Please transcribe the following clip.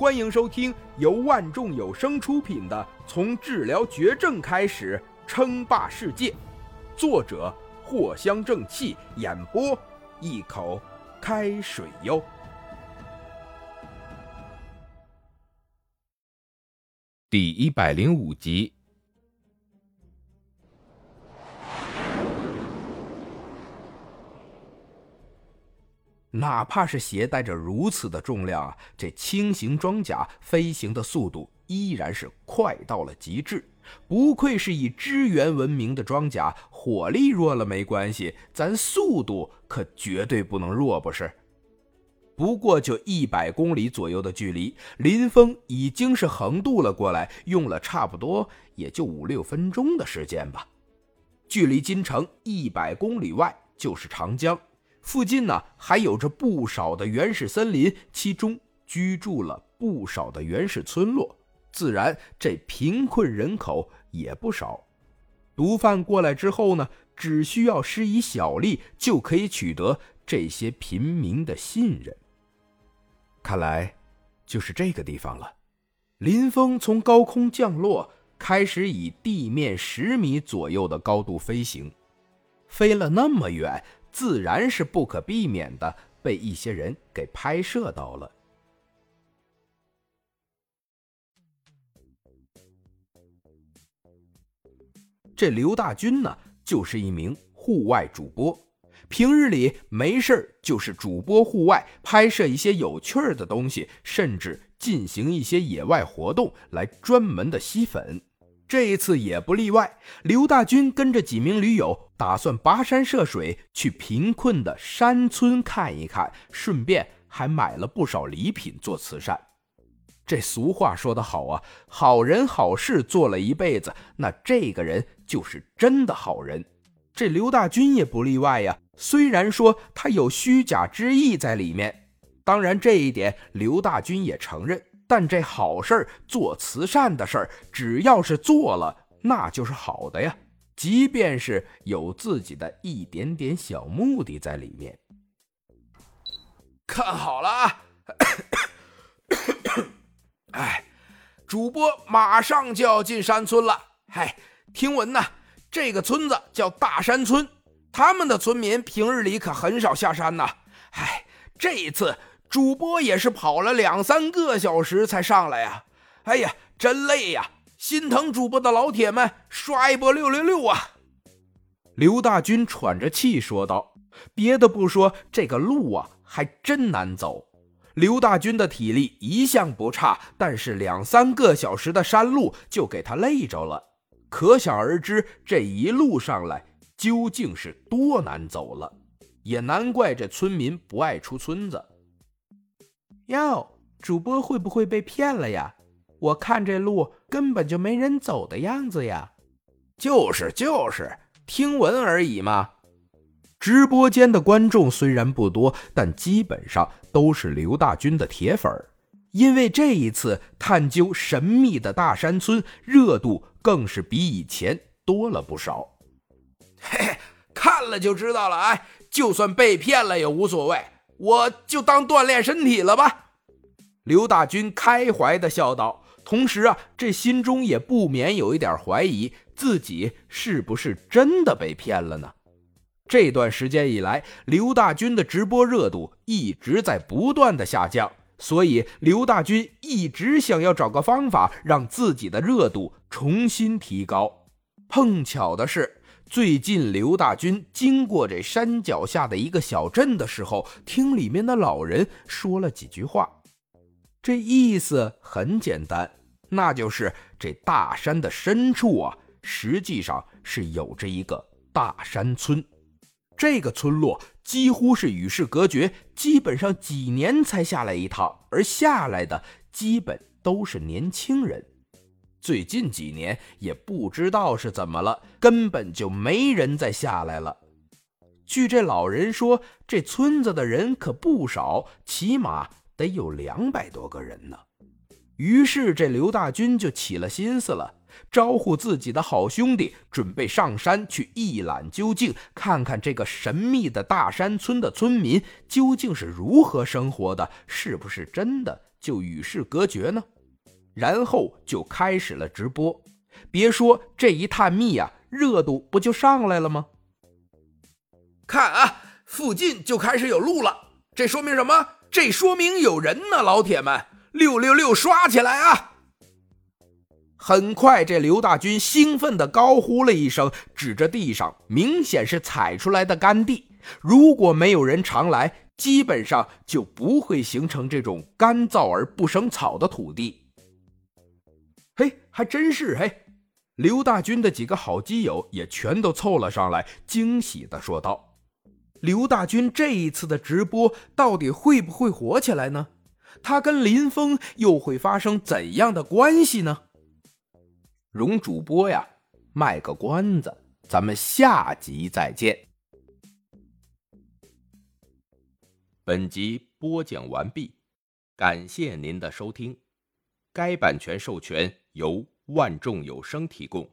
欢迎收听由万众有声出品的《从治疗绝症开始称霸世界》，作者藿香正气，演播一口开水哟。第一百零五集。哪怕是携带着如此的重量啊，这轻型装甲飞行的速度依然是快到了极致。不愧是以支援闻名的装甲，火力弱了没关系，咱速度可绝对不能弱，不是？不过就一百公里左右的距离，林峰已经是横渡了过来，用了差不多也就五六分钟的时间吧。距离京城一百公里外就是长江。附近呢还有着不少的原始森林，其中居住了不少的原始村落，自然这贫困人口也不少。毒贩过来之后呢，只需要施以小力，就可以取得这些平民的信任。看来，就是这个地方了。林峰从高空降落，开始以地面十米左右的高度飞行，飞了那么远。自然是不可避免的被一些人给拍摄到了。这刘大军呢，就是一名户外主播，平日里没事就是主播户外拍摄一些有趣的东西，甚至进行一些野外活动来专门的吸粉。这一次也不例外，刘大军跟着几名驴友，打算跋山涉水去贫困的山村看一看，顺便还买了不少礼品做慈善。这俗话说得好啊，好人好事做了一辈子，那这个人就是真的好人。这刘大军也不例外呀。虽然说他有虚假之意在里面，当然这一点刘大军也承认。但这好事儿，做慈善的事儿，只要是做了，那就是好的呀。即便是有自己的一点点小目的在里面。看好了啊！哎，主播马上就要进山村了。嗨，听闻呢，这个村子叫大山村，他们的村民平日里可很少下山呐。哎，这一次。主播也是跑了两三个小时才上来呀，哎呀，真累呀！心疼主播的老铁们，刷一波六六六啊！刘大军喘着气说道：“别的不说，这个路啊还真难走。刘大军的体力一向不差，但是两三个小时的山路就给他累着了，可想而知这一路上来究竟是多难走了。也难怪这村民不爱出村子。”哟，主播会不会被骗了呀？我看这路根本就没人走的样子呀！就是就是，听闻而已嘛。直播间的观众虽然不多，但基本上都是刘大军的铁粉儿，因为这一次探究神秘的大山村，热度更是比以前多了不少。嘿嘿，看了就知道了。哎，就算被骗了也无所谓。我就当锻炼身体了吧，刘大军开怀的笑道，同时啊，这心中也不免有一点怀疑自己是不是真的被骗了呢？这段时间以来，刘大军的直播热度一直在不断的下降，所以刘大军一直想要找个方法让自己的热度重新提高。碰巧的是。最近，刘大军经过这山脚下的一个小镇的时候，听里面的老人说了几句话。这意思很简单，那就是这大山的深处啊，实际上是有着一个大山村。这个村落几乎是与世隔绝，基本上几年才下来一趟，而下来的基本都是年轻人。最近几年也不知道是怎么了，根本就没人再下来了。据这老人说，这村子的人可不少，起码得有两百多个人呢。于是这刘大军就起了心思了，招呼自己的好兄弟，准备上山去一览究竟，看看这个神秘的大山村的村民究竟是如何生活的，是不是真的就与世隔绝呢？然后就开始了直播。别说这一探秘啊，热度不就上来了吗？看啊，附近就开始有路了，这说明什么？这说明有人呢，老铁们，六六六刷起来啊！很快，这刘大军兴奋地高呼了一声，指着地上，明显是踩出来的干地。如果没有人常来，基本上就不会形成这种干燥而不生草的土地。嘿，还真是嘿！刘大军的几个好基友也全都凑了上来，惊喜地说道：“刘大军这一次的直播到底会不会火起来呢？他跟林峰又会发生怎样的关系呢？”容主播呀，卖个关子，咱们下集再见。本集播讲完毕，感谢您的收听。该版权授权由万众有声提供。